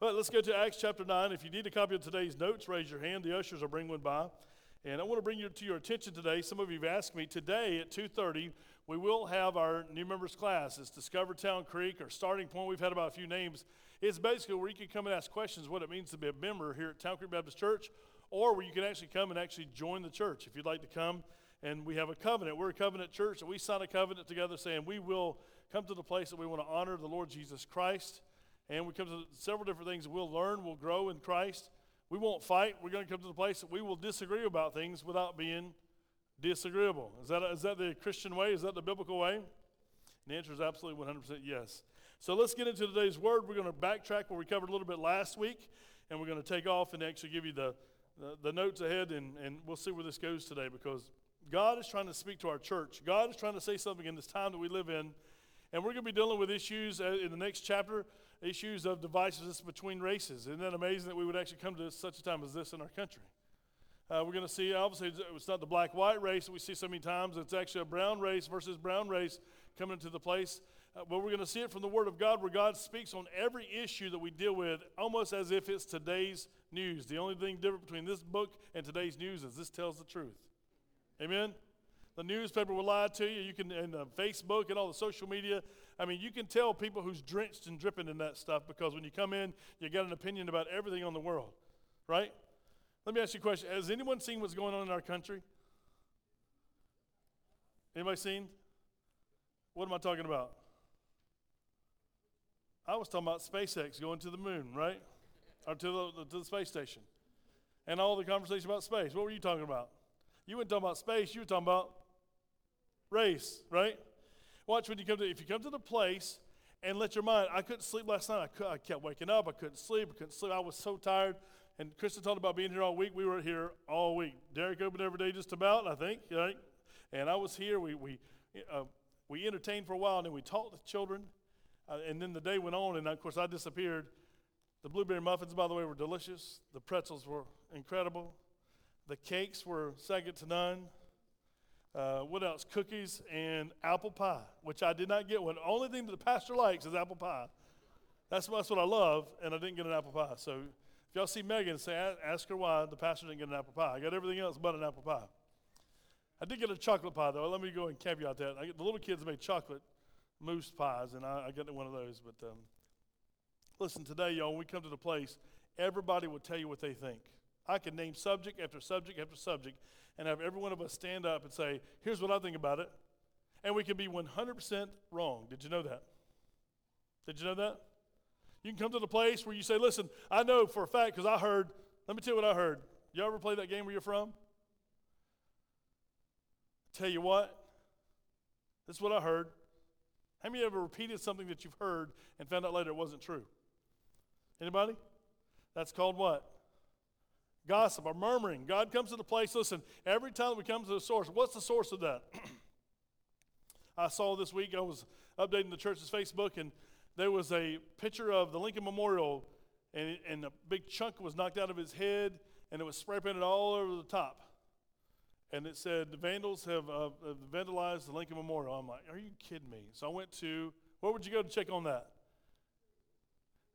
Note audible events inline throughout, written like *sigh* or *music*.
But let's go to Acts chapter 9. If you need a copy of today's notes, raise your hand. The ushers will bring one by. And I want to bring you to your attention today. Some of you have asked me today at 2:30 we will have our new members class. It's Discover Town Creek, our starting point. We've had about a few names. It's basically where you can come and ask questions what it means to be a member here at Town Creek Baptist Church, or where you can actually come and actually join the church if you'd like to come. And we have a covenant. We're a covenant church, and we sign a covenant together saying we will come to the place that we want to honor the Lord Jesus Christ. And we come to several different things we'll learn, we'll grow in Christ. We won't fight. We're going to come to the place that we will disagree about things without being disagreeable. Is that, is that the Christian way? Is that the biblical way? And the answer is absolutely 100% yes. So let's get into today's word. We're going to backtrack where we covered a little bit last week, and we're going to take off and actually give you the, the, the notes ahead, and, and we'll see where this goes today because God is trying to speak to our church. God is trying to say something in this time that we live in. And we're going to be dealing with issues uh, in the next chapter issues of divisiveness between races. Isn't that amazing that we would actually come to such a time as this in our country? Uh, we're going to see, obviously, it's not the black white race that we see so many times. It's actually a brown race versus brown race coming into the place. Uh, but we're going to see it from the Word of God, where God speaks on every issue that we deal with almost as if it's today's news. The only thing different between this book and today's news is this tells the truth. Amen? The newspaper will lie to you. You can, and uh, Facebook and all the social media. I mean, you can tell people who's drenched and dripping in that stuff because when you come in, you got an opinion about everything on the world, right? Let me ask you a question. Has anyone seen what's going on in our country? Anybody seen? What am I talking about? I was talking about SpaceX going to the moon, right? Or to the, to the space station. And all the conversation about space. What were you talking about? You weren't talking about space, you were talking about race, right? Watch when you come to, if you come to the place and let your mind, I couldn't sleep last night. I, could, I kept waking up. I couldn't sleep. I couldn't sleep. I was so tired. And Kristen talked about being here all week. We were here all week. Derek opened every day just about, I think, right? And I was here. We, we, uh, we entertained for a while, and then we taught the children. Uh, and then the day went on, and of course, I disappeared. The blueberry muffins, by the way, were delicious. The pretzels were incredible. The cakes were second to none. Uh, what else? Cookies and apple pie, which I did not get one. The only thing that the pastor likes is apple pie. That's, that's what I love, and I didn't get an apple pie. So if y'all see Megan, say, ask her why the pastor didn't get an apple pie. I got everything else but an apple pie. I did get a chocolate pie, though. Let me go and caveat that. I, the little kids made chocolate mousse pies, and I, I got one of those. But um, listen, today, y'all, when we come to the place, everybody will tell you what they think. I can name subject after subject after subject and have every one of us stand up and say, here's what I think about it. And we can be 100% wrong. Did you know that? Did you know that? You can come to the place where you say, listen, I know for a fact because I heard, let me tell you what I heard. You ever play that game where you're from? Tell you what, this is what I heard. How many ever repeated something that you've heard and found out later it wasn't true? Anybody? That's called what? Gossip or murmuring. God comes to the place, listen, every time we come to the source, what's the source of that? *clears throat* I saw this week, I was updating the church's Facebook, and there was a picture of the Lincoln Memorial, and, and a big chunk was knocked out of his head, and it was spray painted all over the top. And it said, The vandals have, uh, vandalized the Lincoln Memorial. I'm like, Are you kidding me? So I went to, where would you go to check on that?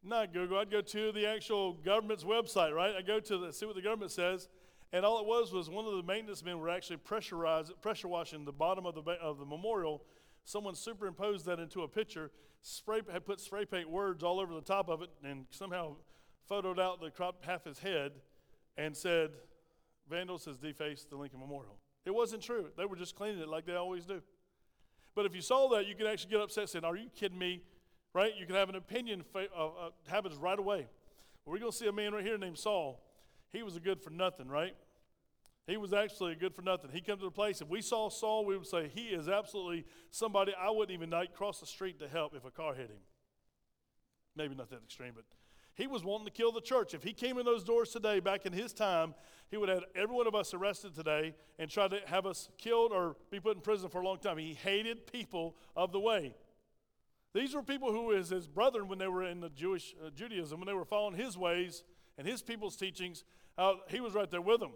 Not Google. I'd go to the actual government's website, right? I go to the, see what the government says. And all it was was one of the maintenance men were actually pressurized, pressure washing the bottom of the, of the memorial someone superimposed that into a picture, spray, had put spray paint words all over the top of it, and somehow photoed out the crop half his head and said, Vandals has defaced the Lincoln Memorial. It wasn't true. They were just cleaning it like they always do. But if you saw that, you could actually get upset saying, Are you kidding me? Right? You can have an opinion uh, uh, habits right away. We're going to see a man right here named Saul. He was a good for nothing, right? He was actually a good for nothing. He came to the place. If we saw Saul, we would say, He is absolutely somebody I wouldn't even like cross the street to help if a car hit him. Maybe not that extreme, but he was wanting to kill the church. If he came in those doors today, back in his time, he would have every one of us arrested today and tried to have us killed or be put in prison for a long time. He hated people of the way. These were people who was his brethren when they were in the Jewish uh, Judaism, when they were following his ways and his people's teachings. Uh, he was right there with them.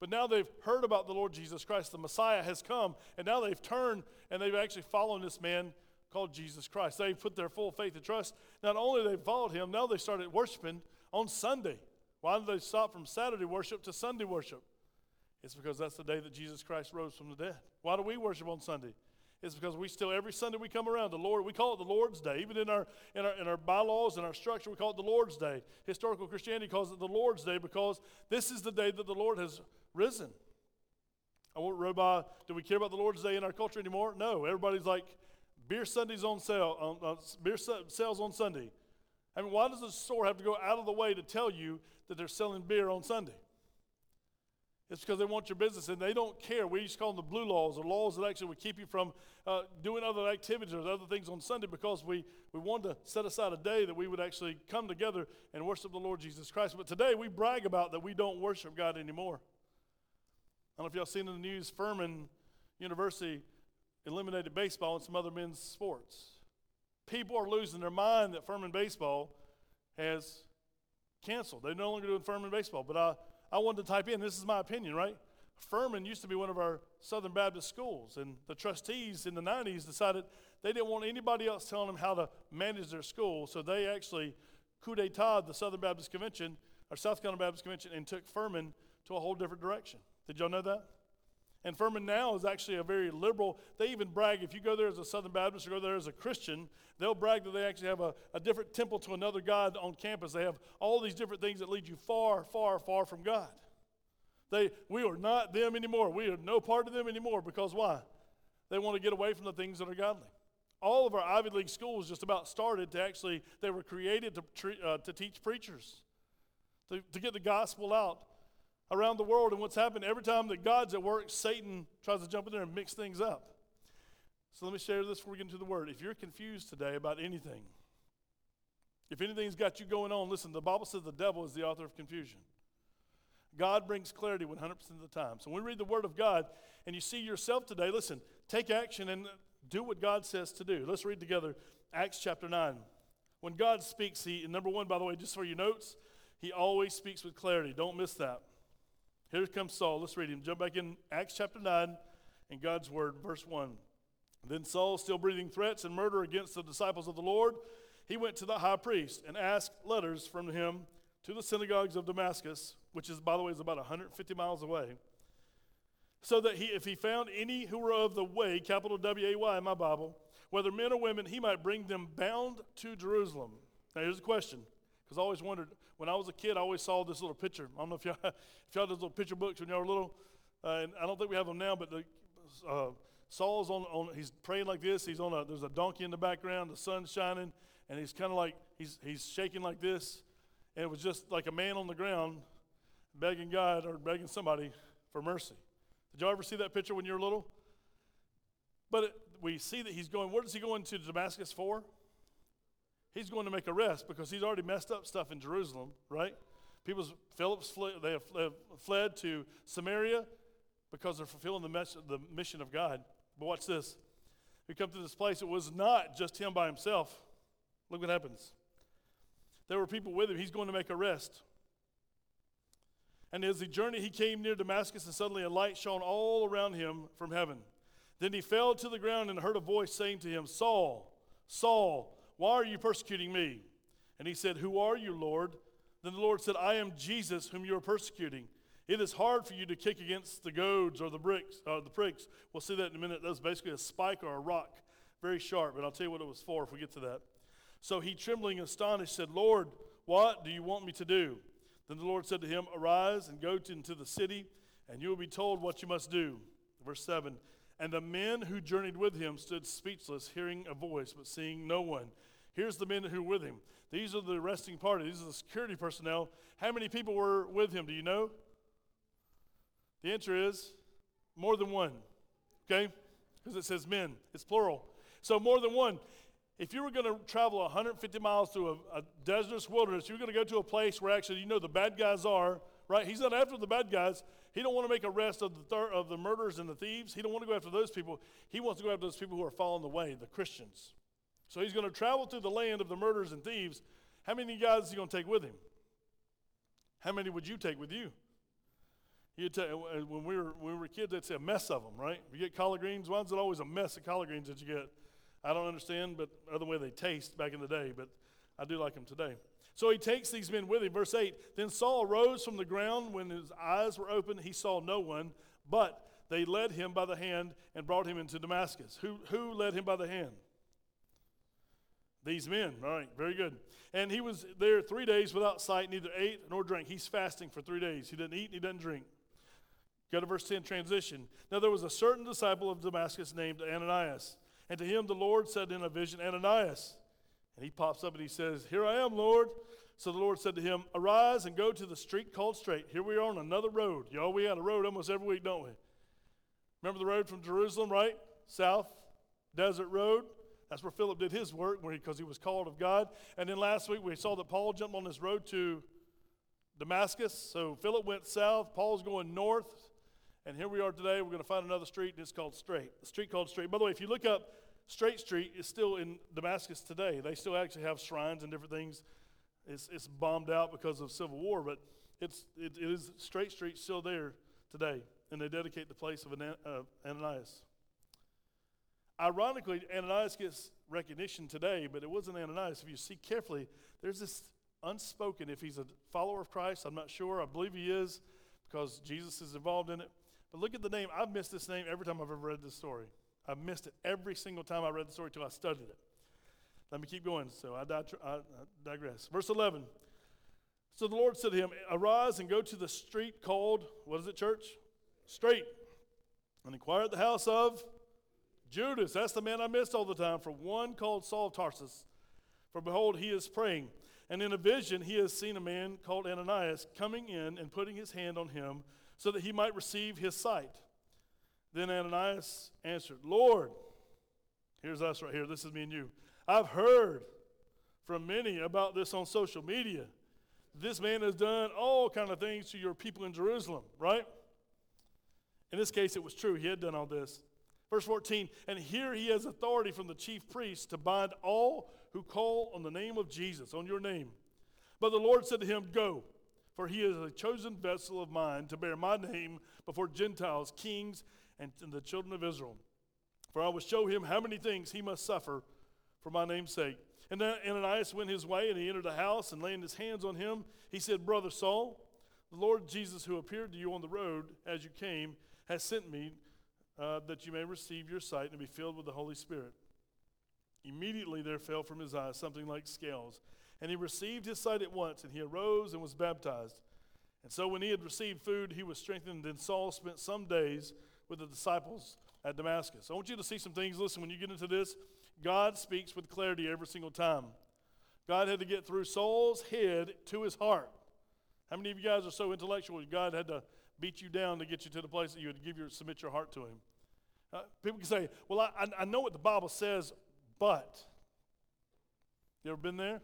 But now they've heard about the Lord Jesus Christ. The Messiah has come, and now they've turned and they've actually followed this man called Jesus Christ. They put their full faith and trust. Not only they followed him, now they started worshiping on Sunday. Why did they stop from Saturday worship to Sunday worship? It's because that's the day that Jesus Christ rose from the dead. Why do we worship on Sunday? It's because we still every Sunday we come around the Lord. We call it the Lord's Day. Even in our in our in our bylaws and our structure, we call it the Lord's Day. Historical Christianity calls it the Lord's Day because this is the day that the Lord has risen. I won't Rabbi, do we care about the Lord's Day in our culture anymore? No. Everybody's like, beer Sundays on sale, on, beer sales on Sunday. I mean, why does the store have to go out of the way to tell you that they're selling beer on Sunday? It's because they want your business and they don't care. We used to call them the blue laws or laws that actually would keep you from uh, doing other activities or other things on Sunday because we, we wanted to set aside a day that we would actually come together and worship the Lord Jesus Christ. But today we brag about that we don't worship God anymore. I don't know if y'all seen in the news, Furman University eliminated baseball and some other men's sports. People are losing their mind that Furman baseball has canceled. They're no longer doing Furman baseball. But I, I wanted to type in, this is my opinion, right? Furman used to be one of our Southern Baptist schools, and the trustees in the 90s decided they didn't want anybody else telling them how to manage their school, so they actually coup d'etat the Southern Baptist Convention, or South Carolina Baptist Convention, and took Furman to a whole different direction. Did y'all know that? And Furman now is actually a very liberal. They even brag, if you go there as a Southern Baptist or go there as a Christian, they'll brag that they actually have a, a different temple to another God on campus. They have all these different things that lead you far, far, far from God. They, we are not them anymore. We are no part of them anymore because why? They want to get away from the things that are godly. All of our Ivy League schools just about started to actually, they were created to, uh, to teach preachers, to, to get the gospel out around the world. And what's happened every time that God's at work, Satan tries to jump in there and mix things up. So let me share this before we get into the word. If you're confused today about anything, if anything's got you going on, listen, the Bible says the devil is the author of confusion. God brings clarity 100% of the time. So when we read the Word of God and you see yourself today, listen, take action and do what God says to do. Let's read together Acts chapter 9. When God speaks, He, number one, by the way, just for your notes, He always speaks with clarity. Don't miss that. Here comes Saul. Let's read him. Jump back in Acts chapter 9 in God's word, verse 1. Then Saul, still breathing threats and murder against the disciples of the Lord, he went to the high priest and asked letters from him to the synagogues of Damascus, which is, by the way, is about 150 miles away, so that he, if he found any who were of the way, capital W A Y in my Bible, whether men or women, he might bring them bound to Jerusalem. Now, here's a question, because I always wondered when I was a kid, I always saw this little picture. I don't know if y'all, *laughs* if y'all had those little picture books when y'all were little. Uh, and I don't think we have them now, but the, uh, Saul's on, on, he's praying like this. He's on a, there's a donkey in the background, the sun's shining, and he's kind of like, he's, he's shaking like this. And it was just like a man on the ground begging God or begging somebody for mercy. Did y'all ever see that picture when you were little? But it, we see that he's going, where does he go into Damascus for? He's going to make arrests because he's already messed up stuff in Jerusalem, right? People's Philip's fled, they have fled to Samaria because they're fulfilling the, mes- the mission of God. But watch this. We come to this place, it was not just him by himself. Look what happens. There were people with him. He's going to make arrest. And as he journeyed, he came near Damascus, and suddenly a light shone all around him from heaven. Then he fell to the ground and heard a voice saying to him, Saul, Saul, why are you persecuting me? And he said, Who are you, Lord? Then the Lord said, I am Jesus, whom you are persecuting. It is hard for you to kick against the goads or the bricks, or the pricks. We'll see that in a minute. That's basically a spike or a rock, very sharp. And I'll tell you what it was for if we get to that. So he, trembling astonished, said, Lord, what do you want me to do? Then the Lord said to him, Arise and go to, into the city, and you will be told what you must do. Verse 7 And the men who journeyed with him stood speechless, hearing a voice, but seeing no one. Here's the men who were with him. These are the arresting party. These are the security personnel. How many people were with him? Do you know? The answer is more than one. Okay? Because it says men, it's plural. So more than one. If you were going to travel 150 miles through a, a desertous wilderness, you're going to go to a place where actually you know the bad guys are, right? He's not after the bad guys. He don't want to make arrest of the, thir- of the murderers and the thieves. He don't want to go after those people. He wants to go after those people who are following the way, the Christians. So he's going to travel through the land of the murderers and thieves. How many guys is he going to take with him? How many would you take with you? You'd take, uh, uh, when, we were, when we were kids, say a mess of them, right? You get collard greens, why is it always a mess of collard greens that you get? I don't understand, but other way they taste back in the day, but I do like them today. So he takes these men with him. Verse 8 Then Saul arose from the ground. When his eyes were opened, he saw no one, but they led him by the hand and brought him into Damascus. Who, who led him by the hand? These men. All right, very good. And he was there three days without sight, neither ate nor drank. He's fasting for three days. He doesn't eat and he doesn't drink. Go to verse 10, transition. Now there was a certain disciple of Damascus named Ananias. And to him the Lord said in a vision, Ananias. And he pops up and he says, Here I am, Lord. So the Lord said to him, Arise and go to the street called Straight. Here we are on another road. Y'all, we had a road almost every week, don't we? Remember the road from Jerusalem, right? South, desert road. That's where Philip did his work because he was called of God. And then last week we saw that Paul jumped on this road to Damascus. So Philip went south, Paul's going north. And here we are today. We're going to find another street, and it's called Straight. The street called Straight. By the way, if you look up Straight Street, it's still in Damascus today. They still actually have shrines and different things. It's, it's bombed out because of civil war, but it's, it, it is Straight Street still there today. And they dedicate the place of uh, Ananias. Ironically, Ananias gets recognition today, but it wasn't Ananias. If you see carefully, there's this unspoken. If he's a follower of Christ, I'm not sure. I believe he is because Jesus is involved in it. But look at the name. I've missed this name every time I've ever read this story. I've missed it every single time I read the story until I studied it. Let me keep going. So I, digress. Verse 11. So the Lord said to him, Arise and go to the street called, what is it, church? Straight. And inquire at the house of Judas, that's the man I missed all the time, for one called Saul of Tarsus. For behold, he is praying. And in a vision, he has seen a man called Ananias coming in and putting his hand on him so that he might receive his sight. Then Ananias answered, Lord, here's us right here. This is me and you. I've heard from many about this on social media. This man has done all kind of things to your people in Jerusalem, right? In this case, it was true. He had done all this. Verse 14, and here he has authority from the chief priests to bind all who call on the name of Jesus, on your name. But the Lord said to him, Go, for he is a chosen vessel of mine to bear my name before Gentiles, kings, and the children of Israel. For I will show him how many things he must suffer for my name's sake. And then Ananias went his way, and he entered the house, and laying his hands on him, he said, Brother Saul, the Lord Jesus, who appeared to you on the road as you came, has sent me uh, that you may receive your sight and be filled with the Holy Spirit. Immediately there fell from his eyes something like scales, and he received his sight at once, and he arose and was baptized. And so when he had received food, he was strengthened. Then Saul spent some days with the disciples at Damascus. I want you to see some things. Listen, when you get into this, God speaks with clarity every single time. God had to get through Saul's head to his heart. How many of you guys are so intellectual? That God had to beat you down to get you to the place that you would give your submit your heart to Him. Uh, people can say, "Well, I, I know what the Bible says, but." You ever been there?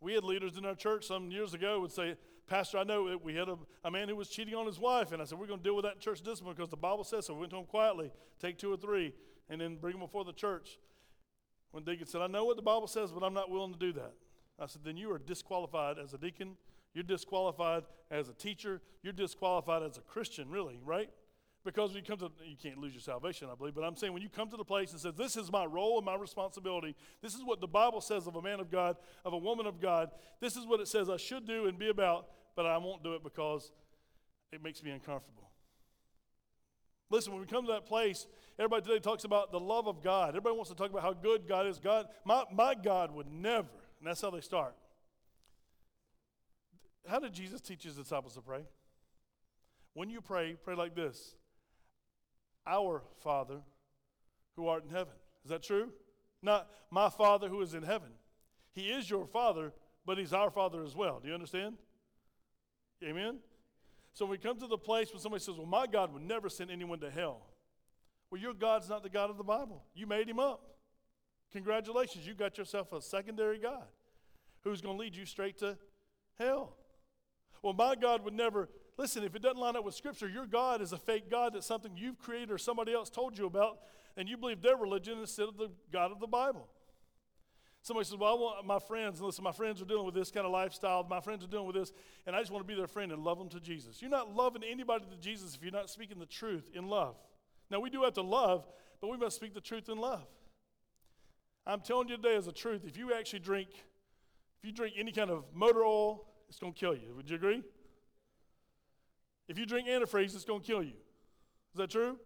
We had leaders in our church some years ago would say, Pastor, I know we had a, a man who was cheating on his wife, and I said, We're going to deal with that church discipline because the Bible says so. We went to him quietly, take two or three, and then bring them before the church. When deacon said, I know what the Bible says, but I'm not willing to do that. I said, Then you are disqualified as a deacon you're disqualified as a teacher. You're disqualified as a Christian, really, right? Because when you come to, you can't lose your salvation, I believe, but I'm saying when you come to the place and says, This is my role and my responsibility, this is what the Bible says of a man of God, of a woman of God, this is what it says I should do and be about, but I won't do it because it makes me uncomfortable. Listen, when we come to that place, everybody today talks about the love of God. Everybody wants to talk about how good God is. God, my, my God would never, and that's how they start. How did Jesus teach his disciples to pray? When you pray, pray like this Our Father who art in heaven. Is that true? Not my Father who is in heaven. He is your Father, but He's our Father as well. Do you understand? Amen? So when we come to the place when somebody says, Well, my God would never send anyone to hell. Well, your God's not the God of the Bible. You made him up. Congratulations, you got yourself a secondary God who's going to lead you straight to hell. Well, my God would never. Listen, if it doesn't line up with Scripture, your God is a fake God that's something you've created or somebody else told you about, and you believe their religion instead of the God of the Bible. Somebody says, Well, I want my friends, listen, my friends are dealing with this kind of lifestyle. My friends are dealing with this, and I just want to be their friend and love them to Jesus. You're not loving anybody to Jesus if you're not speaking the truth in love. Now, we do have to love, but we must speak the truth in love. I'm telling you today as a truth, if you actually drink, if you drink any kind of motor oil, it's going to kill you. Would you agree? If you drink antifreeze, it's going to kill you. Is that true?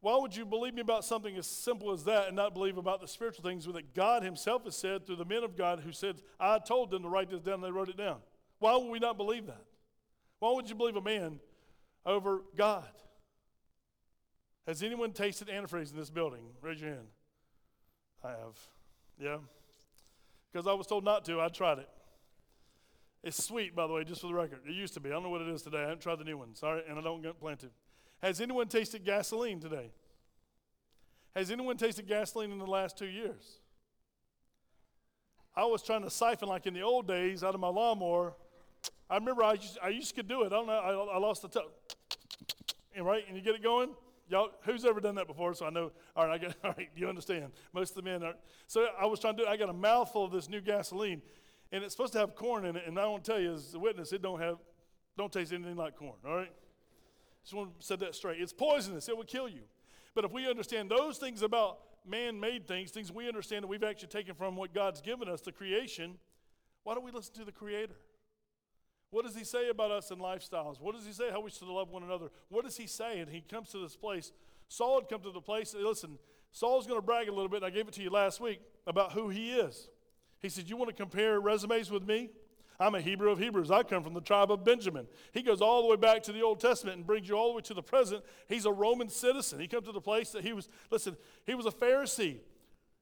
Why would you believe me about something as simple as that and not believe about the spiritual things that God Himself has said through the men of God who said, I told them to write this down and they wrote it down? Why would we not believe that? Why would you believe a man over God? Has anyone tasted antifreeze in this building? Raise your hand. I have. Yeah. Because I was told not to, I tried it. It's sweet, by the way, just for the record. It used to be. I don't know what it is today. I haven't tried the new one. Sorry, and I don't plan to. Has anyone tasted gasoline today? Has anyone tasted gasoline in the last two years? I was trying to siphon like in the old days out of my lawnmower. I remember I used, I used to do it. I don't know. I, I lost the toe. Right? And you get it going? Y'all, who's ever done that before? So I know. All right, I get. *laughs* All right, you understand. Most of the men are. So I was trying to do. I got a mouthful of this new gasoline, and it's supposed to have corn in it. And I want to tell you, as a witness, it don't have, don't taste anything like corn. All right. Just want to set that straight. It's poisonous. It will kill you. But if we understand those things about man-made things, things we understand that we've actually taken from what God's given us, the creation, why don't we listen to the Creator? What does he say about us in lifestyles? What does he say how we should love one another? What does he say? And he comes to this place. Saul had come to the place. Listen, Saul's going to brag a little bit. I gave it to you last week about who he is. He said, You want to compare resumes with me? I'm a Hebrew of Hebrews. I come from the tribe of Benjamin. He goes all the way back to the Old Testament and brings you all the way to the present. He's a Roman citizen. He comes to the place that he was, listen, he was a Pharisee.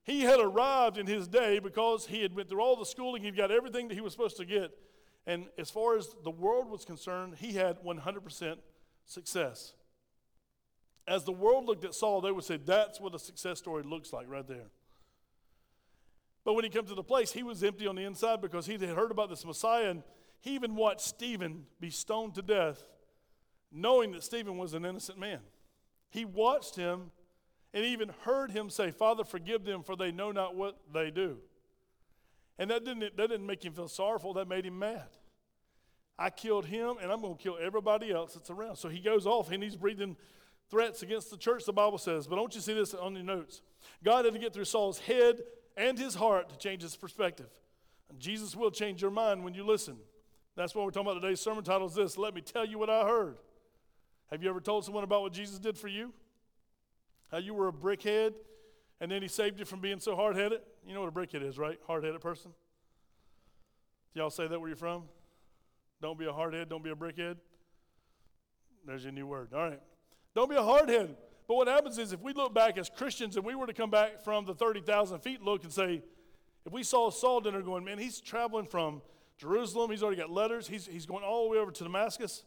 He had arrived in his day because he had went through all the schooling. He'd got everything that he was supposed to get. And as far as the world was concerned, he had 100% success. As the world looked at Saul, they would say, that's what a success story looks like right there. But when he came to the place, he was empty on the inside because he had heard about this Messiah, and he even watched Stephen be stoned to death, knowing that Stephen was an innocent man. He watched him and even heard him say, Father, forgive them, for they know not what they do. And that didn't, that didn't make him feel sorrowful, that made him mad. I killed him, and I'm going to kill everybody else that's around. So he goes off, and he's breathing threats against the church, the Bible says. But don't you see this on your notes? God had to get through Saul's head and his heart to change his perspective. And Jesus will change your mind when you listen. That's what we're talking about today's sermon title is this Let me tell you what I heard. Have you ever told someone about what Jesus did for you? How you were a brickhead and then he saved you from being so hard headed? You know what a brickhead is, right? Hard headed person. Do y'all say that where you're from? Don't be a hardhead, don't be a brickhead. There's your new word. All right. Don't be a hardhead. But what happens is if we look back as Christians and we were to come back from the 30,000 feet look and say, if we saw Saul dinner going, man, he's traveling from Jerusalem, he's already got letters, he's, he's going all the way over to Damascus.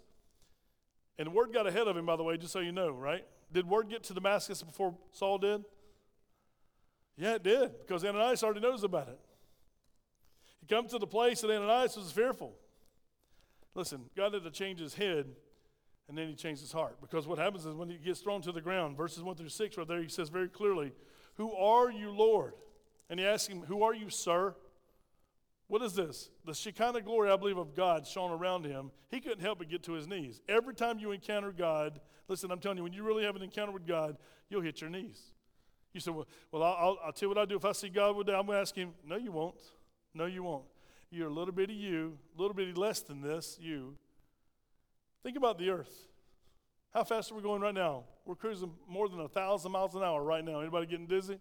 And word got ahead of him, by the way, just so you know, right? Did word get to Damascus before Saul did? Yeah, it did, because Ananias already knows about it. He comes to the place and Ananias was fearful. Listen, God had to change his head and then he changed his heart. Because what happens is when he gets thrown to the ground, verses 1 through 6, right there, he says very clearly, Who are you, Lord? And he asks him, Who are you, sir? What is this? The Shekinah glory, I believe, of God shone around him. He couldn't help but get to his knees. Every time you encounter God, listen, I'm telling you, when you really have an encounter with God, you'll hit your knees. You say, Well, well I'll, I'll tell you what I do. If I see God one day, I'm going to ask him, No, you won't. No, you won't. You're a little bitty you, a little bitty less than this, you. Think about the earth. How fast are we going right now? We're cruising more than a thousand miles an hour right now. Anybody getting dizzy?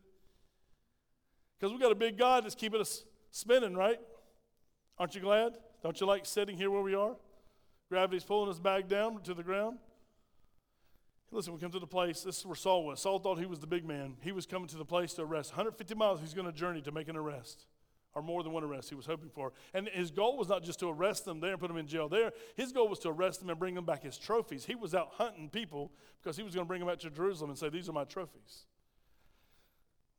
Because we got a big God that's keeping us spinning, right? Aren't you glad? Don't you like sitting here where we are? Gravity's pulling us back down to the ground. Listen, we come to the place, this is where Saul was. Saul thought he was the big man. He was coming to the place to arrest. 150 miles he's going to journey to make an arrest, or more than one arrest he was hoping for. And his goal was not just to arrest them there and put them in jail there. His goal was to arrest them and bring them back his trophies. He was out hunting people because he was going to bring them back to Jerusalem and say, These are my trophies.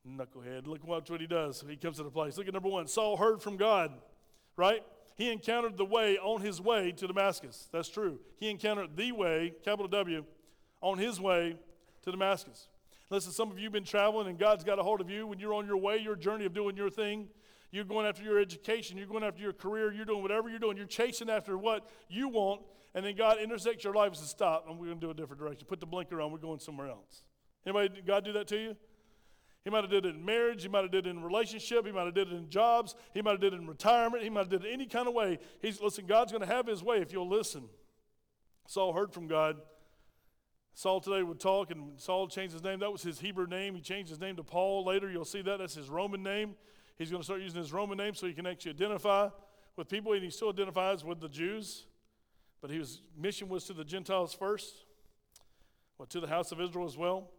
Knucklehead. Look what, what he does. He comes to the place. Look at number one. Saul heard from God, right? He encountered the way on his way to Damascus. That's true. He encountered the way, capital W, on his way to Damascus. Listen, some of you have been traveling and God's got a hold of you when you're on your way, your journey of doing your thing. You're going after your education, you're going after your career, you're doing whatever you're doing. You're chasing after what you want, and then God intersects your life and says, Stop, and we're going to do a different direction. Put the blinker on, we're going somewhere else. Anybody, God do that to you? He might have did it in marriage. He might have did it in relationship. He might have did it in jobs. He might have did it in retirement. He might have did it any kind of way. He's listen. God's going to have His way if you'll listen. Saul heard from God. Saul today would talk, and Saul changed his name. That was his Hebrew name. He changed his name to Paul later. You'll see that. That's his Roman name. He's going to start using his Roman name so he can actually identify with people, and he still identifies with the Jews. But his mission was to the Gentiles first, well, to the house of Israel as well.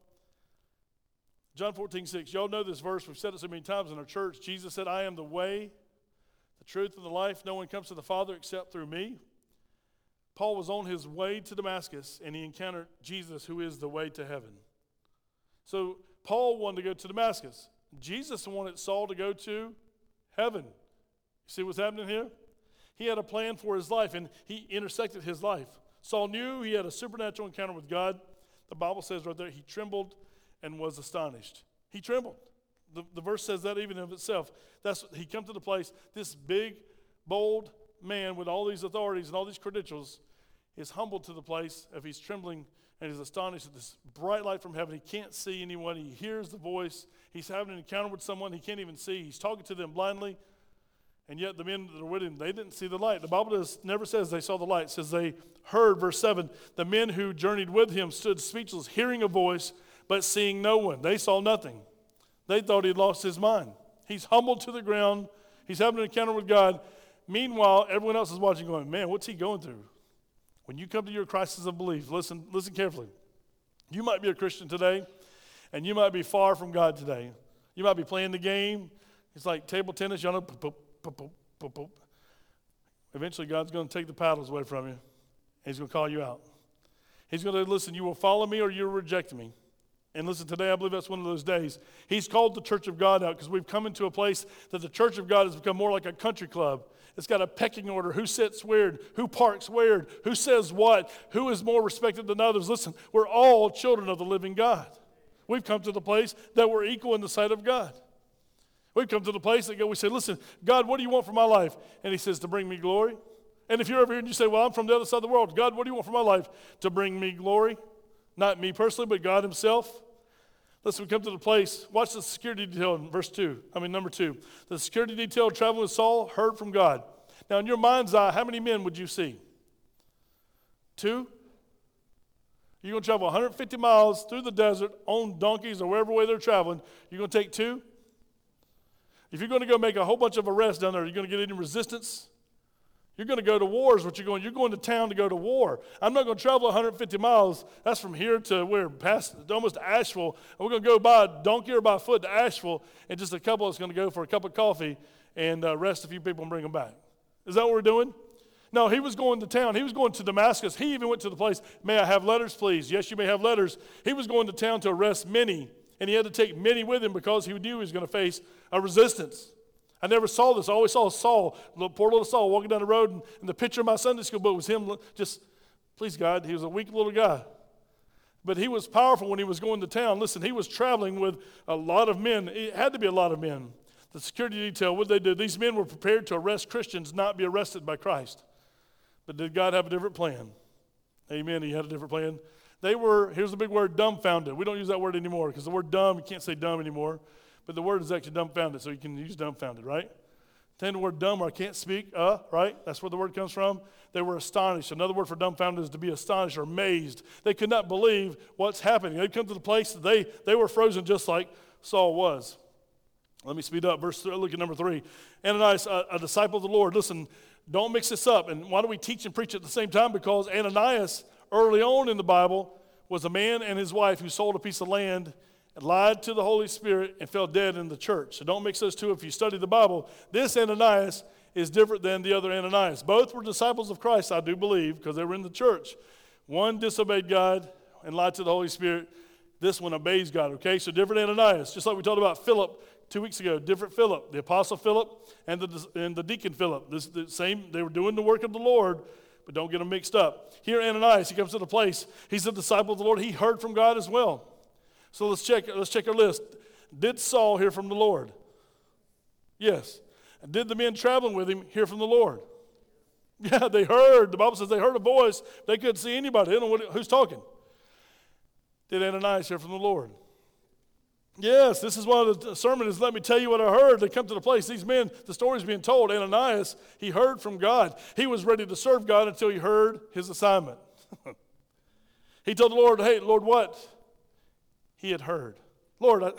John 14, 6. Y'all know this verse. We've said it so many times in our church. Jesus said, I am the way, the truth, and the life. No one comes to the Father except through me. Paul was on his way to Damascus and he encountered Jesus, who is the way to heaven. So Paul wanted to go to Damascus. Jesus wanted Saul to go to heaven. You see what's happening here? He had a plan for his life and he intersected his life. Saul knew he had a supernatural encounter with God. The Bible says right there, he trembled and was astonished. He trembled. The, the verse says that even of itself. That's he come to the place, this big, bold man with all these authorities and all these credentials is humbled to the place of he's trembling and he's astonished at this bright light from heaven. He can't see anyone. He hears the voice. He's having an encounter with someone he can't even see. He's talking to them blindly. And yet the men that are with him, they didn't see the light. The Bible does, never says they saw the light. It says they heard, verse 7, the men who journeyed with him stood speechless, hearing a voice, but seeing no one. They saw nothing. They thought he'd lost his mind. He's humbled to the ground. He's having an encounter with God. Meanwhile, everyone else is watching, going, Man, what's he going through? When you come to your crisis of belief, listen, listen carefully. You might be a Christian today, and you might be far from God today. You might be playing the game. It's like table tennis, you know, boop, boop, boop, Eventually, God's going to take the paddles away from you, and He's going to call you out. He's going to listen, you will follow me or you'll reject me. And listen, today I believe that's one of those days. He's called the church of God out because we've come into a place that the church of God has become more like a country club. It's got a pecking order who sits where, who parks where, who says what, who is more respected than others. Listen, we're all children of the living God. We've come to the place that we're equal in the sight of God. We've come to the place that we say, Listen, God, what do you want for my life? And He says, To bring me glory. And if you're over here and you say, Well, I'm from the other side of the world, God, what do you want for my life? To bring me glory. Not me personally, but God Himself. Listen, we come to the place, watch the security detail in verse 2. I mean, number 2. The security detail traveling with Saul heard from God. Now, in your mind's eye, how many men would you see? Two? You're going to travel 150 miles through the desert on donkeys or wherever way they're traveling. You're going to take two? If you're going to go make a whole bunch of arrests down there, are you going to get any resistance? You're going to go to war, is what you're going. You're going to town to go to war. I'm not going to travel 150 miles. That's from here to where? Past almost Asheville. And we're going to go by donkey or by foot to Asheville, and just a couple of us going to go for a cup of coffee and uh, rest a few people and bring them back. Is that what we're doing? No, he was going to town. He was going to Damascus. He even went to the place, May I have letters, please? Yes, you may have letters. He was going to town to arrest many, and he had to take many with him because he knew he was going to face a resistance. I never saw this. I always saw Saul, poor little Saul, walking down the road, and, and the picture of my Sunday school book was him just, please God, he was a weak little guy. But he was powerful when he was going to town. Listen, he was traveling with a lot of men. It had to be a lot of men. The security detail, what they did, these men were prepared to arrest Christians, not be arrested by Christ. But did God have a different plan? Amen. He had a different plan. They were, here's the big word, dumbfounded. We don't use that word anymore because the word dumb, you can't say dumb anymore but the word is actually dumbfounded, so you can use dumbfounded, right? Take the word dumb or I can't speak, uh, right? That's where the word comes from. They were astonished. Another word for dumbfounded is to be astonished or amazed. They could not believe what's happening. They'd come to the place that they, they were frozen just like Saul was. Let me speed up. Verse, look at number three. Ananias, a, a disciple of the Lord. Listen, don't mix this up. And why do we teach and preach at the same time? Because Ananias, early on in the Bible, was a man and his wife who sold a piece of land lied to the Holy Spirit and fell dead in the church. So don't mix those two if you study the Bible. This Ananias is different than the other Ananias. Both were disciples of Christ, I do believe, because they were in the church. One disobeyed God and lied to the Holy Spirit. This one obeys God, okay? So different Ananias. Just like we talked about Philip two weeks ago, different Philip, the apostle Philip and the, and the deacon Philip. This, the same, they were doing the work of the Lord, but don't get them mixed up. Here, Ananias, he comes to the place. He's a disciple of the Lord. He heard from God as well. So let's check, let's check our list. Did Saul hear from the Lord? Yes. Did the men traveling with him hear from the Lord? *laughs* Yeah, they heard. The Bible says they heard a voice. They couldn't see anybody. They don't know what, who's talking. Did Ananias hear from the Lord? Yes, this is why the sermon is let me tell you what I heard. They come to the place. These men, the story's being told. Ananias, he heard from God. He was ready to serve God until he heard his assignment. *laughs* he told the Lord, Hey, Lord, what? He had heard. Lord, I,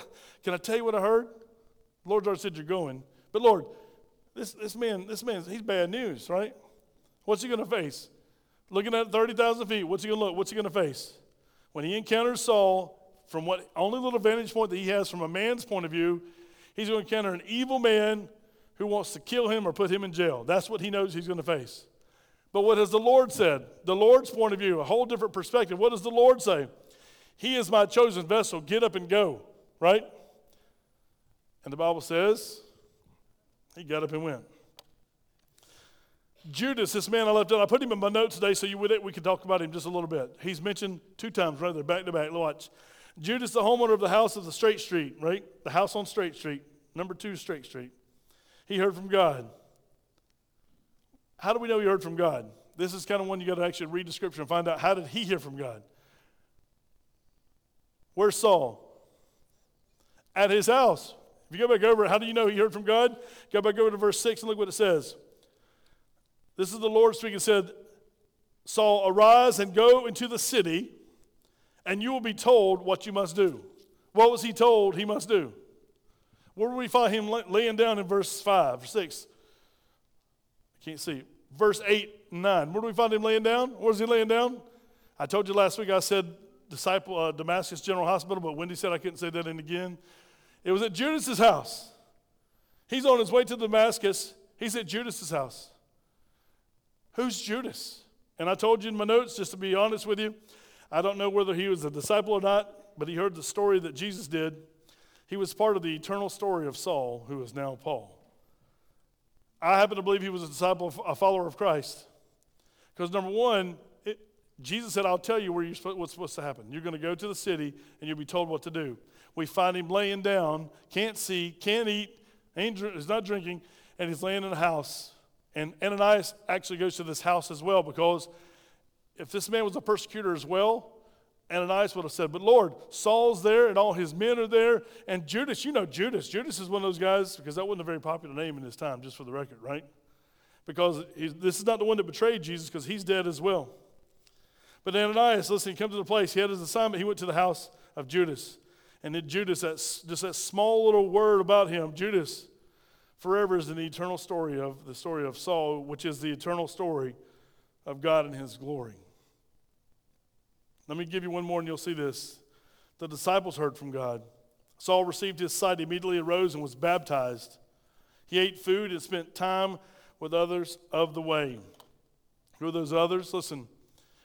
can I tell you what I heard? The Lord already said you're going. But Lord, this, this man, this man, he's bad news, right? What's he going to face? Looking at 30,000 feet, what's he going to look? What's he going to face? When he encounters Saul, from what only little vantage point that he has from a man's point of view, he's going to encounter an evil man who wants to kill him or put him in jail. That's what he knows he's going to face. But what has the Lord said? The Lord's point of view, a whole different perspective. What does the Lord say? He is my chosen vessel. Get up and go, right? And the Bible says he got up and went. Judas, this man I left out, I put him in my notes today so you would, we could talk about him just a little bit. He's mentioned two times right there, back to back. Watch. Judas, the homeowner of the house of the Straight Street, right? The house on Straight Street, number two Straight Street. He heard from God. How do we know he heard from God? This is kind of one you got to actually read the scripture and find out how did he hear from God? Where's Saul? At his house. If you go back over, how do you know he heard from God? Go back over to verse 6 and look what it says. This is the Lord speaking. Said, Saul, arise and go into the city and you will be told what you must do. What was he told he must do? Where do we find him laying down in verse 5 or 6? I can't see. Verse 8 and 9. Where do we find him laying down? Where is he laying down? I told you last week I said disciple uh, Damascus General Hospital, but Wendy said I couldn't say that in again. It was at Judas's house. He's on his way to Damascus. He's at Judas's house. Who's Judas? And I told you in my notes, just to be honest with you, I don't know whether he was a disciple or not, but he heard the story that Jesus did. He was part of the eternal story of Saul, who is now Paul. I happen to believe he was a disciple, a follower of Christ. Because number one, Jesus said, I'll tell you where you're, what's supposed to happen. You're going to go to the city and you'll be told what to do. We find him laying down, can't see, can't eat, is not drinking, and he's laying in a house. And Ananias actually goes to this house as well because if this man was a persecutor as well, Ananias would have said, But Lord, Saul's there and all his men are there. And Judas, you know Judas. Judas is one of those guys, because that wasn't a very popular name in his time, just for the record, right? Because this is not the one that betrayed Jesus, because he's dead as well. But Ananias, listen, he comes to the place. He had his assignment. He went to the house of Judas. And then Judas, that, just that small little word about him, Judas, forever is an eternal story of the story of Saul, which is the eternal story of God and his glory. Let me give you one more and you'll see this. The disciples heard from God. Saul received his sight, immediately arose and was baptized. He ate food and spent time with others of the way. Who are those others? Listen,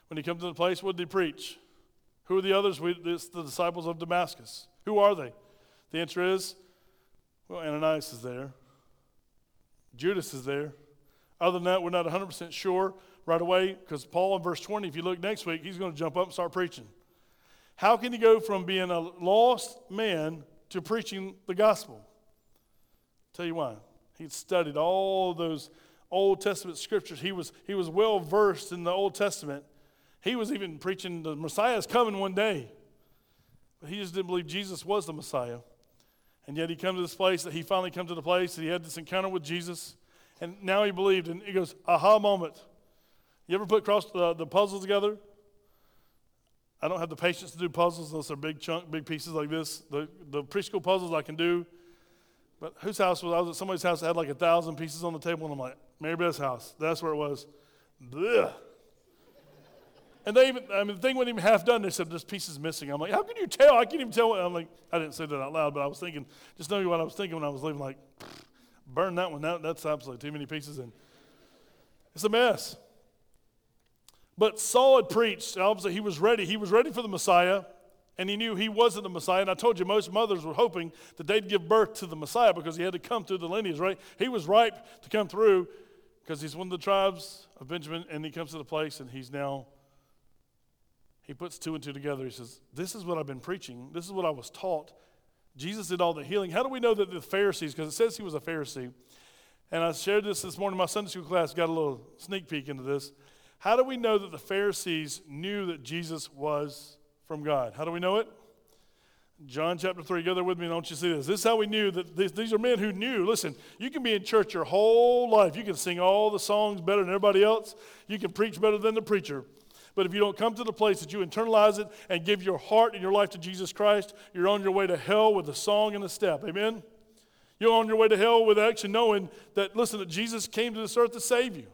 when he comes to the place, what did he preach? Who are the others? It's the disciples of Damascus. Who are they? The answer is, well, Ananias is there. Judas is there. Other than that, we're not 100% sure right away because Paul in verse 20, if you look next week, he's going to jump up and start preaching. How can he go from being a lost man to preaching the gospel? Tell you why. He'd studied all those Old Testament scriptures. He was, he was well versed in the Old Testament. He was even preaching the Messiah is coming one day. But he just didn't believe Jesus was the Messiah. And yet he comes to this place that he finally comes to the place that he had this encounter with Jesus. And now he believed. And he goes, aha moment. You ever put cross uh, the puzzle together? I don't have the patience to do puzzles unless they're big chunk, big pieces like this. The, the preschool puzzles I can do. But whose house was I was at somebody's house that had like a thousand pieces on the table, and I'm like, Mary Beth's house. That's where it was. Blech. And they even, I mean, the thing wasn't even half done. They said, this piece is missing. I'm like, how can you tell? I can't even tell. I'm like, I didn't say that out loud, but I was thinking, just knowing what I was thinking when I was leaving, like, burn that one. That, that's absolutely too many pieces. And it's a mess. But Saul had preached. Obviously, he was ready. He was ready for the Messiah, and he knew he wasn't the Messiah. And I told you, most mothers were hoping that they'd give birth to the Messiah because he had to come through the lineage, right? He was ripe to come through because he's one of the tribes of Benjamin, and he comes to the place, and he's now, he puts two and two together. He says, This is what I've been preaching. This is what I was taught. Jesus did all the healing. How do we know that the Pharisees, because it says he was a Pharisee, and I shared this this morning. My Sunday school class got a little sneak peek into this. How do we know that the Pharisees knew that Jesus was from God? How do we know it? John chapter 3, go there with me and don't you see this. This is how we knew that these, these are men who knew. Listen, you can be in church your whole life. You can sing all the songs better than everybody else. You can preach better than the preacher. But if you don't come to the place that you internalize it and give your heart and your life to Jesus Christ, you're on your way to hell with a song and a step. Amen? You're on your way to hell with actually knowing that, listen, that Jesus came to this earth to save you.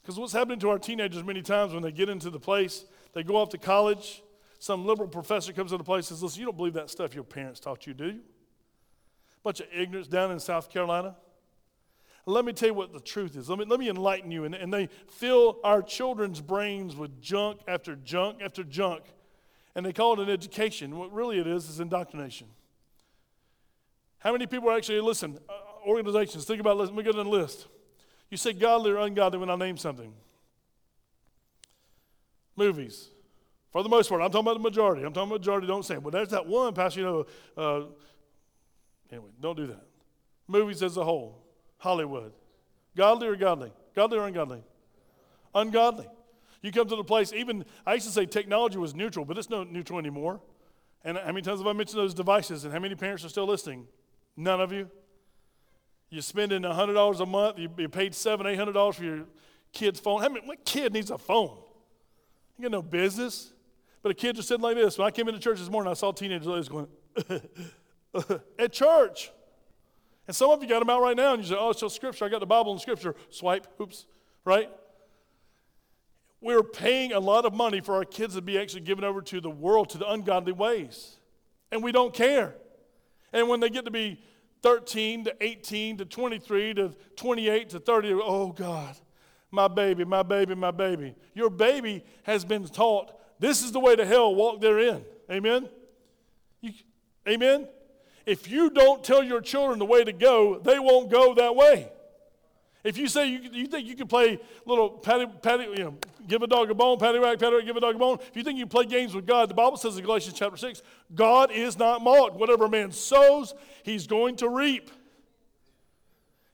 Because what's happening to our teenagers many times when they get into the place, they go off to college, some liberal professor comes into place and says, Listen, you don't believe that stuff your parents taught you, do you? Bunch of ignorance down in South Carolina. Let me tell you what the truth is. Let me, let me enlighten you. And, and they fill our children's brains with junk after junk after junk. And they call it an education. What really it is is indoctrination. How many people actually listen? Uh, organizations, think about, let me go to the list. You say godly or ungodly when I name something. Movies, for the most part, I'm talking about the majority. I'm talking about the majority, don't say it. But there's that one, Pastor, you know, uh, anyway, don't do that. Movies as a whole, Hollywood. Godly or godly? Godly or ungodly? Ungodly. You come to the place, even, I used to say technology was neutral, but it's not neutral anymore. And how many times have I mentioned those devices, and how many parents are still listening? None of you? You're spending $100 a month, you, you paid seven, $800 for your kid's phone. How many, what kid needs a phone? You got no business. But a kid just sitting like this. When I came into church this morning, I saw teenagers going, *laughs* at church. And some of you got them out right now, and you say, oh, it's just scripture. I got the Bible and scripture. Swipe, oops, right? We're paying a lot of money for our kids to be actually given over to the world, to the ungodly ways. And we don't care. And when they get to be 13 to 18 to 23 to 28 to 30, oh God, my baby, my baby, my baby. Your baby has been taught this is the way to hell, walk therein. Amen? You, amen? If you don't tell your children the way to go, they won't go that way. If you say you, you think you can play little patty, patty, you know, give a dog a bone, patty whack, patty whack, give a dog a bone. If you think you play games with God, the Bible says in Galatians chapter 6, God is not mocked. Whatever man sows, he's going to reap.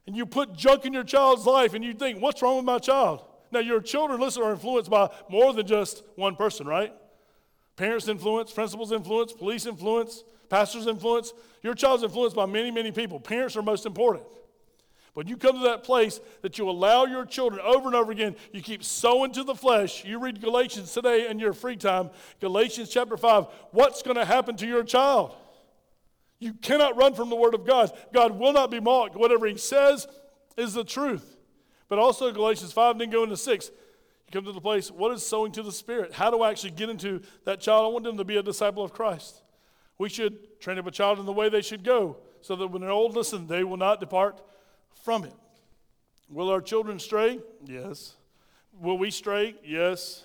And you put junk in your child's life and you think, what's wrong with my child? Now, your children, listen, are influenced by more than just one person, right? Parents' influence, principals' influence, police influence, pastors' influence. Your child's influenced by many, many people. Parents are most important. When you come to that place that you allow your children over and over again, you keep sowing to the flesh. You read Galatians today in your free time, Galatians chapter 5. What's going to happen to your child? You cannot run from the Word of God. God will not be mocked. Whatever He says is the truth. But also Galatians 5, then go into 6. You come to the place, what is sowing to the Spirit? How do I actually get into that child? I want them to be a disciple of Christ. We should train up a child in the way they should go, so that when they're old, listen, they will not depart from it. Will our children stray? Yes. Will we stray? Yes.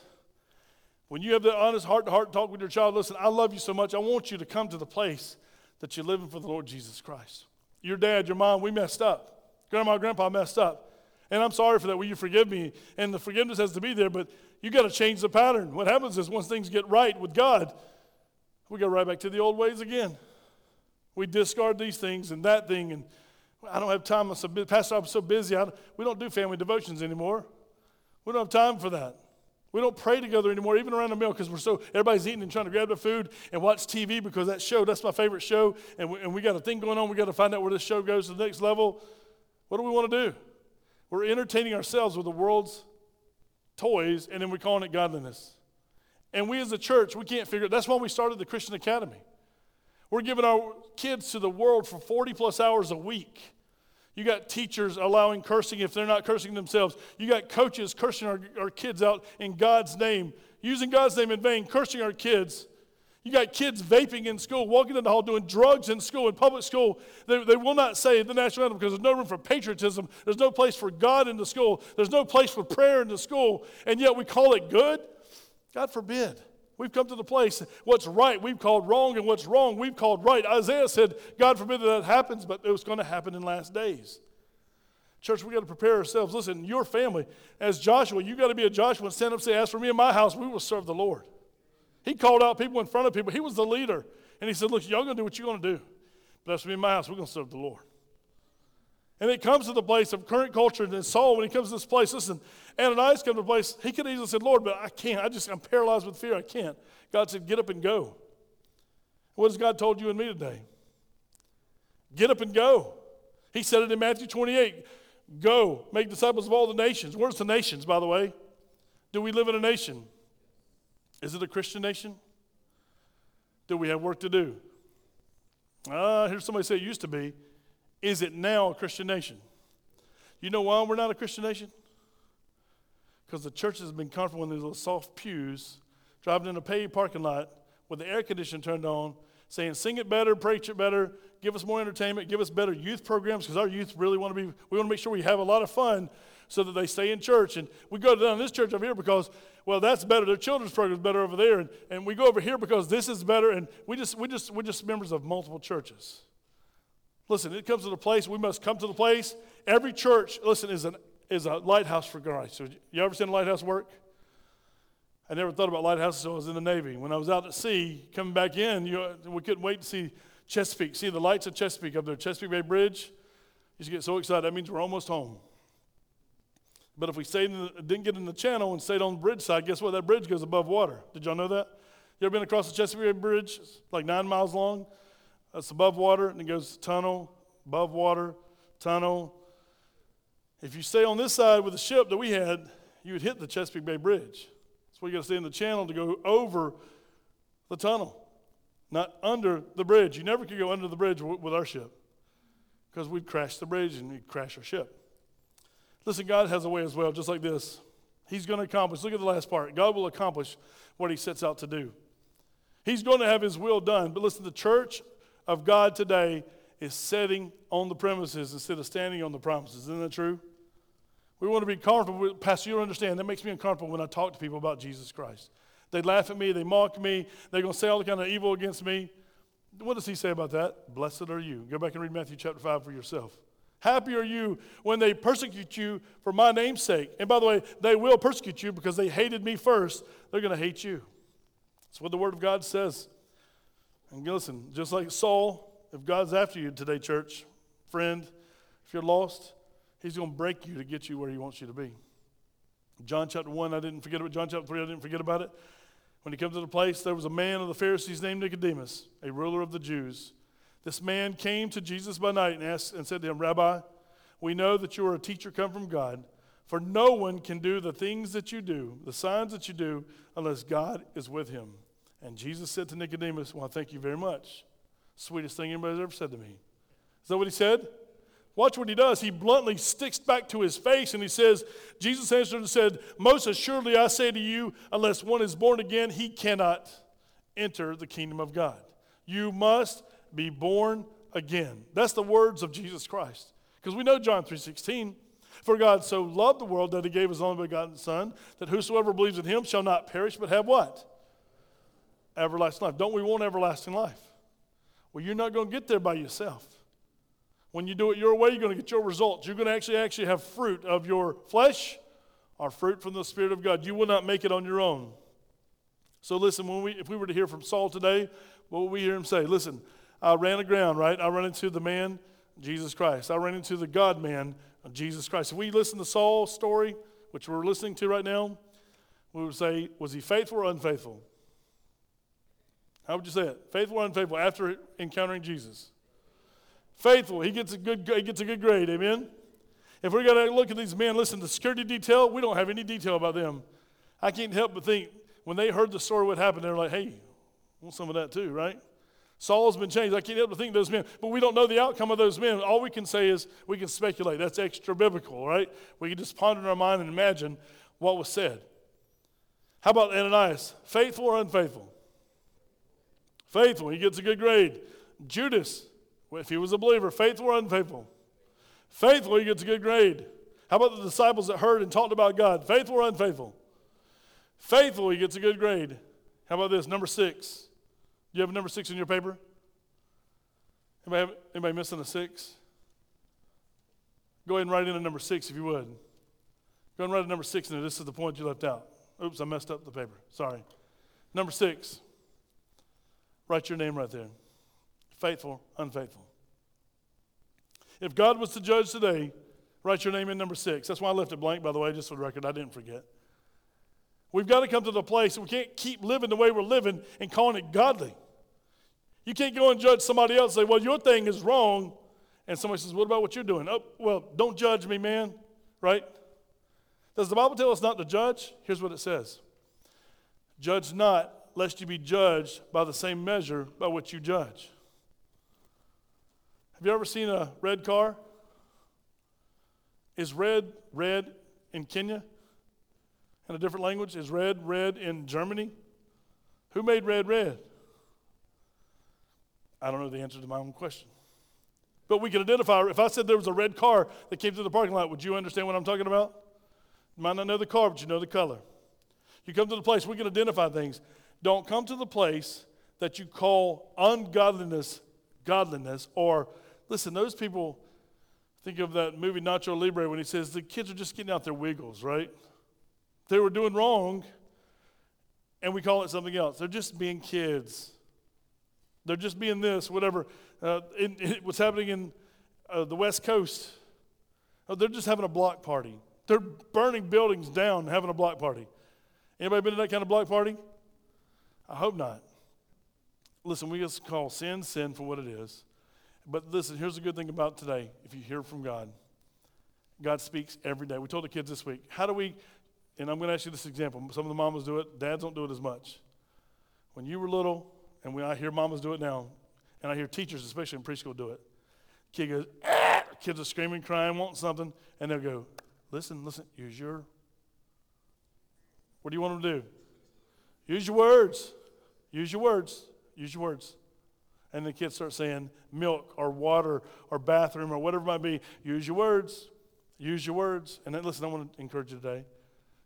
When you have the honest heart to heart talk with your child, listen, I love you so much. I want you to come to the place that you're living for the Lord Jesus Christ. Your dad, your mom, we messed up. Grandma, grandpa messed up. And I'm sorry for that. Will you forgive me? And the forgiveness has to be there, but you got to change the pattern. What happens is once things get right with God, we go right back to the old ways again. We discard these things and that thing, and I don't have time. I'm so, Pastor, I'm so busy. we don't do family devotions anymore. We don't have time for that. We don't pray together anymore, even around the meal, because we're so everybody's eating and trying to grab the food and watch TV because that show, that's my favorite show, and we, and we got a thing going on. We got to find out where this show goes to the next level. What do we want to do? We're entertaining ourselves with the world's toys, and then we're calling it godliness. And we as a church, we can't figure it. That's why we started the Christian Academy. We're giving our kids to the world for 40 plus hours a week. You got teachers allowing cursing if they're not cursing themselves. You got coaches cursing our, our kids out in God's name, using God's name in vain, cursing our kids. You got kids vaping in school, walking in the hall, doing drugs in school, in public school. They, they will not say the national anthem because there's no room for patriotism. There's no place for God in the school. There's no place for prayer in the school. And yet we call it good? God forbid. We've come to the place, what's right we've called wrong, and what's wrong we've called right. Isaiah said, God forbid that, that happens, but it was going to happen in last days. Church, we got to prepare ourselves. Listen, your family, as Joshua, you got to be a Joshua and stand up and say, As for me and my house, we will serve the Lord. He called out people in front of people. He was the leader. And he said, Look, y'all going to do what you're going to do. But that's me in my house. We're going to serve the Lord. And it comes to the place of current culture and Saul, when he comes to this place, listen, Ananias comes to the place, he could easily said, Lord, but I can't. I just, I'm paralyzed with fear. I can't. God said, Get up and go. What has God told you and me today? Get up and go. He said it in Matthew 28 Go, make disciples of all the nations. Where's the nations, by the way? Do we live in a nation? Is it a Christian nation? Do we have work to do? Ah, uh, here's somebody say it used to be. Is it now a Christian nation? You know why we're not a Christian nation? Because the church has been comfortable in these little soft pews, driving in a paid parking lot with the air conditioning turned on, saying, sing it better, preach it better, give us more entertainment, give us better youth programs, because our youth really want to be, we want to make sure we have a lot of fun so that they stay in church. And we go down this church over here because, well, that's better. Their children's program is better over there. And, and we go over here because this is better. And we just, we just, we're just members of multiple churches. Listen, it comes to the place, we must come to the place. Every church, listen, is, an, is a lighthouse for Christ. So you ever seen a lighthouse work? I never thought about lighthouses until I was in the Navy. When I was out at sea, coming back in, you, we couldn't wait to see Chesapeake. See the lights of Chesapeake up there, Chesapeake Bay Bridge. You get so excited. That means we're almost home. But if we stayed the, didn't get in the channel and stayed on the bridge side, guess what? That bridge goes above water. Did y'all know that? You ever been across the Chesapeake Bay Bridge? It's like nine miles long. That's above water, and it goes tunnel, above water, tunnel. If you stay on this side with the ship that we had, you would hit the Chesapeake Bay Bridge. That's why you got to stay in the channel to go over the tunnel, not under the bridge. You never could go under the bridge with our ship because we'd crash the bridge and we'd crash our ship. Listen, God has a way as well, just like this. He's going to accomplish. Look at the last part. God will accomplish what he sets out to do. He's going to have his will done. But listen, the church of God today is setting on the premises instead of standing on the promises. Isn't that true? We want to be comfortable. Pastor, you understand. That makes me uncomfortable when I talk to people about Jesus Christ. They laugh at me, they mock me, they're going to say all kind of evil against me. What does he say about that? Blessed are you. Go back and read Matthew chapter 5 for yourself. Happy are you when they persecute you for my name's sake. And by the way, they will persecute you because they hated me first. They're going to hate you. That's what the Word of God says. And listen, just like Saul, if God's after you today, church, friend, if you're lost, He's going to break you to get you where He wants you to be. John chapter 1, I didn't forget about John chapter 3, I didn't forget about it. When he comes to the place, there was a man of the Pharisees named Nicodemus, a ruler of the Jews. This man came to Jesus by night and, asked, and said to him, Rabbi, we know that you are a teacher come from God, for no one can do the things that you do, the signs that you do, unless God is with him. And Jesus said to Nicodemus, Well, thank you very much. Sweetest thing anybody's ever said to me. Is that what he said? Watch what he does. He bluntly sticks back to his face and he says, Jesus answered and said, Most assuredly I say to you, unless one is born again, he cannot enter the kingdom of God. You must be born again. That's the words of Jesus Christ. Because we know John 3:16. For God so loved the world that he gave his only begotten Son, that whosoever believes in him shall not perish, but have what? Everlasting life. Don't we want everlasting life? Well, you're not going to get there by yourself. When you do it your way, you're going to get your results. You're going to actually actually have fruit of your flesh or fruit from the Spirit of God. You will not make it on your own. So listen, when we, if we were to hear from Saul today, what would we hear him say? Listen, I ran aground, right? I ran into the man, Jesus Christ. I ran into the God man, Jesus Christ. If we listen to Saul's story, which we're listening to right now, we would say, was he faithful or unfaithful? How would you say it? Faithful or unfaithful after encountering Jesus? Faithful. He gets a good, he gets a good grade. Amen? If we're going to look at these men, listen, the security detail, we don't have any detail about them. I can't help but think when they heard the story, what happened, they're like, hey, want some of that too, right? Saul's been changed. I can't help but think those men, but we don't know the outcome of those men. All we can say is we can speculate. That's extra biblical, right? We can just ponder in our mind and imagine what was said. How about Ananias? Faithful or unfaithful? Faithful. He gets a good grade. Judas, if he was a believer, faithful or unfaithful? Faithful, he gets a good grade. How about the disciples that heard and talked about God? Faithful or unfaithful? Faithful, he gets a good grade. How about this? Number six. Do you have a number six in your paper? Anybody, have, anybody missing a six? Go ahead and write in a number six if you would. Go ahead and write a number six in. This is the point you left out. Oops, I messed up the paper. Sorry. Number six. Write your name right there. Faithful, unfaithful. If God was to judge today, write your name in number six. That's why I left it blank, by the way, just for the record. I didn't forget. We've got to come to the place we can't keep living the way we're living and calling it godly. You can't go and judge somebody else and say, well, your thing is wrong. And somebody says, what about what you're doing? Oh, well, don't judge me, man. Right? Does the Bible tell us not to judge? Here's what it says Judge not, lest you be judged by the same measure by which you judge. Have you ever seen a red car? Is red red in Kenya? In a different language? Is red red in Germany? Who made red red? I don't know the answer to my own question. But we can identify, if I said there was a red car that came through the parking lot, would you understand what I'm talking about? You might not know the car, but you know the color. You come to the place, we can identify things. Don't come to the place that you call ungodliness godliness, or listen, those people think of that movie Nacho Libre when he says the kids are just getting out their wiggles, right? They were doing wrong, and we call it something else. They're just being kids. They're just being this, whatever. Uh, what's happening in uh, the West Coast, oh, they're just having a block party. They're burning buildings down, having a block party. Anybody been to that kind of block party? I hope not. Listen, we just call sin sin for what it is. But listen, here's the good thing about today. If you hear from God, God speaks every day. We told the kids this week, how do we, and I'm going to ask you this example. Some of the mamas do it, dads don't do it as much. When you were little, and when I hear mamas do it now, and I hear teachers, especially in preschool, do it, kid goes, ah! kids are screaming, crying, want something, and they'll go, listen, listen, use your, what do you want them to do? Use your words. Use your words. Use your words. And the kids start saying milk or water or bathroom or whatever it might be. Use your words. Use your words. And then, listen, I want to encourage you today.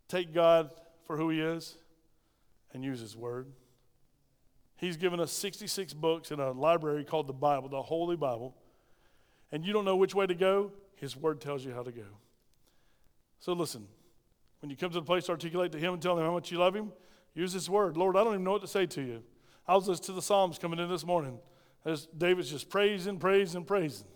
Take God for who He is and use His Word. He's given us 66 books in a library called the Bible, the Holy Bible. And you don't know which way to go, His Word tells you how to go. So listen, when you come to the place articulate to Him and tell Him how much you love Him, use His Word. Lord, I don't even know what to say to you. I was listening to the Psalms coming in this morning. As David's just praising, praising, praising.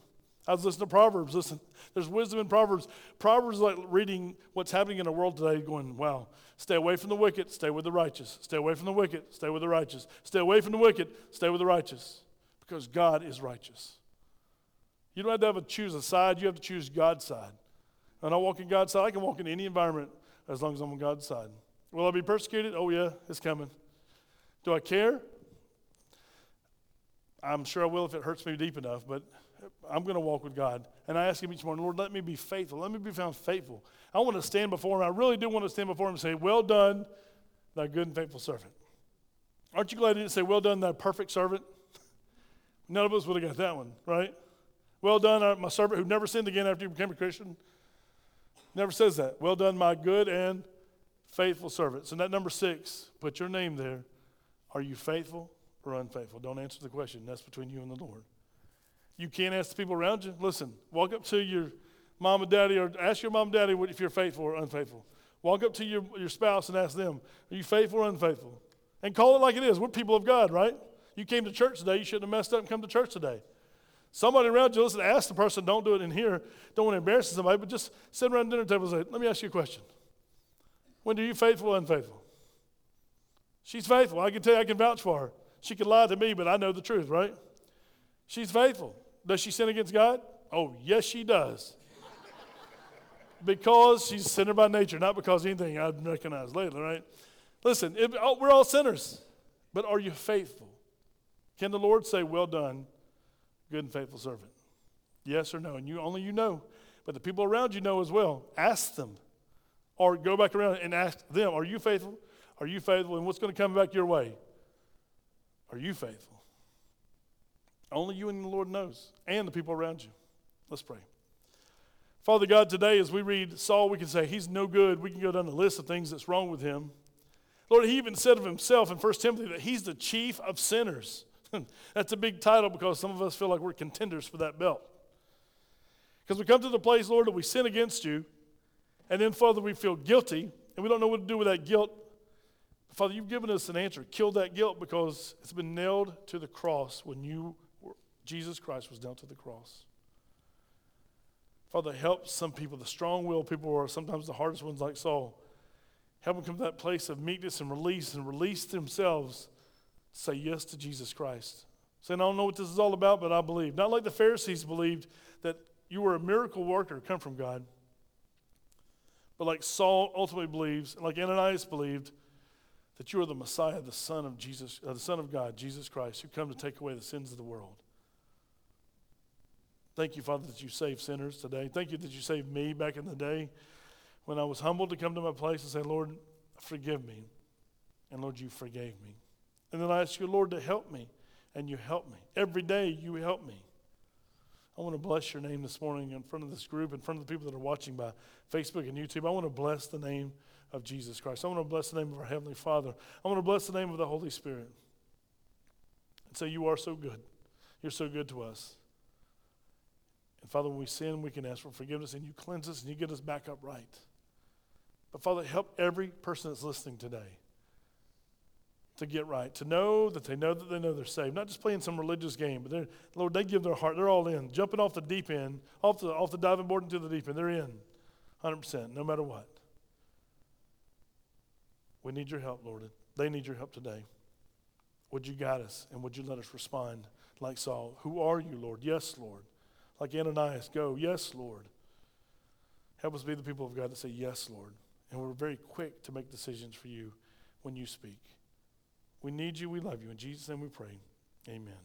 I was listening to Proverbs. Listen, there's wisdom in Proverbs. Proverbs is like reading what's happening in the world today, going, wow, stay away from the wicked, stay with the righteous. Stay away from the wicked, stay with the righteous. Stay away from the wicked, stay with the righteous. Because God is righteous. You don't have to have to choose a side, you have to choose God's side. And I walk in God's side, I can walk in any environment as long as I'm on God's side. Will I be persecuted? Oh, yeah, it's coming. Do I care? I'm sure I will if it hurts me deep enough, but I'm going to walk with God. And I ask Him each morning, Lord, let me be faithful. Let me be found faithful. I want to stand before Him. I really do want to stand before Him and say, Well done, thy good and faithful servant. Aren't you glad He didn't say, Well done, thy perfect servant? *laughs* None of us would have got that one, right? Well done, uh, my servant who never sinned again after you became a Christian. Never says that. Well done, my good and faithful servants. So that number six, put your name there. Are you faithful or unfaithful? Don't answer the question. That's between you and the Lord. You can't ask the people around you. Listen, walk up to your mom and daddy or ask your mom and daddy if you're faithful or unfaithful. Walk up to your, your spouse and ask them, Are you faithful or unfaithful? And call it like it is. We're people of God, right? You came to church today. You shouldn't have messed up and come to church today. Somebody around you, listen, ask the person, don't do it in here. Don't want to embarrass somebody, but just sit around the dinner table and say, Let me ask you a question. When are you faithful or unfaithful? She's faithful. I can tell you, I can vouch for her. She could lie to me, but I know the truth, right? She's faithful. Does she sin against God? Oh, yes, she does. because she's a sinner by nature, not because anything I've recognized lately, right? Listen, it, oh, we're all sinners, but are you faithful? Can the Lord say, Well done, good and faithful servant? Yes or no? And you only you know, but the people around you know as well. Ask them, or go back around and ask them, Are you faithful? Are you faithful? And what's going to come back your way? Are you faithful? Only you and the Lord knows, and the people around you. Let's pray. Father God, today as we read Saul, we can say he's no good. We can go down the list of things that's wrong with him. Lord, he even said of himself in 1 Timothy that he's the chief of sinners. *laughs* that's a big title because some of us feel like we're contenders for that belt. Because we come to the place, Lord, that we sin against you, and then, Father, we feel guilty, and we don't know what to do with that guilt. Father, you've given us an answer. Kill that guilt because it's been nailed to the cross when you Jesus Christ was nailed to the cross. Father, help some people, the strong willed people are sometimes the hardest ones, like Saul. Help them come to that place of meekness and release and release themselves. To say yes to Jesus Christ. saying, I don't know what this is all about, but I believe. Not like the Pharisees believed that you were a miracle worker, come from God. But like Saul ultimately believes, and like Ananias believed, that you are the Messiah, the Son of Jesus, uh, the Son of God, Jesus Christ, who come to take away the sins of the world. Thank you, Father, that you save sinners today. Thank you that you saved me back in the day when I was humbled to come to my place and say, Lord, forgive me. And Lord, you forgave me. And then I ask you, Lord, to help me. And you help me. Every day you help me. I want to bless your name this morning in front of this group, in front of the people that are watching by Facebook and YouTube. I want to bless the name of Jesus Christ. I want to bless the name of our Heavenly Father. I want to bless the name of the Holy Spirit. And say, You are so good. You're so good to us. And Father, when we sin, we can ask for forgiveness, and you cleanse us and you get us back up right. But Father, help every person that's listening today to get right, to know that they know that they know they're saved. Not just playing some religious game, but they're, Lord, they give their heart. They're all in, jumping off the deep end, off the, off the diving board into the deep end. They're in 100%, no matter what. We need your help, Lord. They need your help today. Would you guide us and would you let us respond like Saul? Who are you, Lord? Yes, Lord. Like Ananias, go, yes, Lord. Help us be the people of God that say, yes, Lord. And we're very quick to make decisions for you when you speak. We need you. We love you. In Jesus' name we pray. Amen.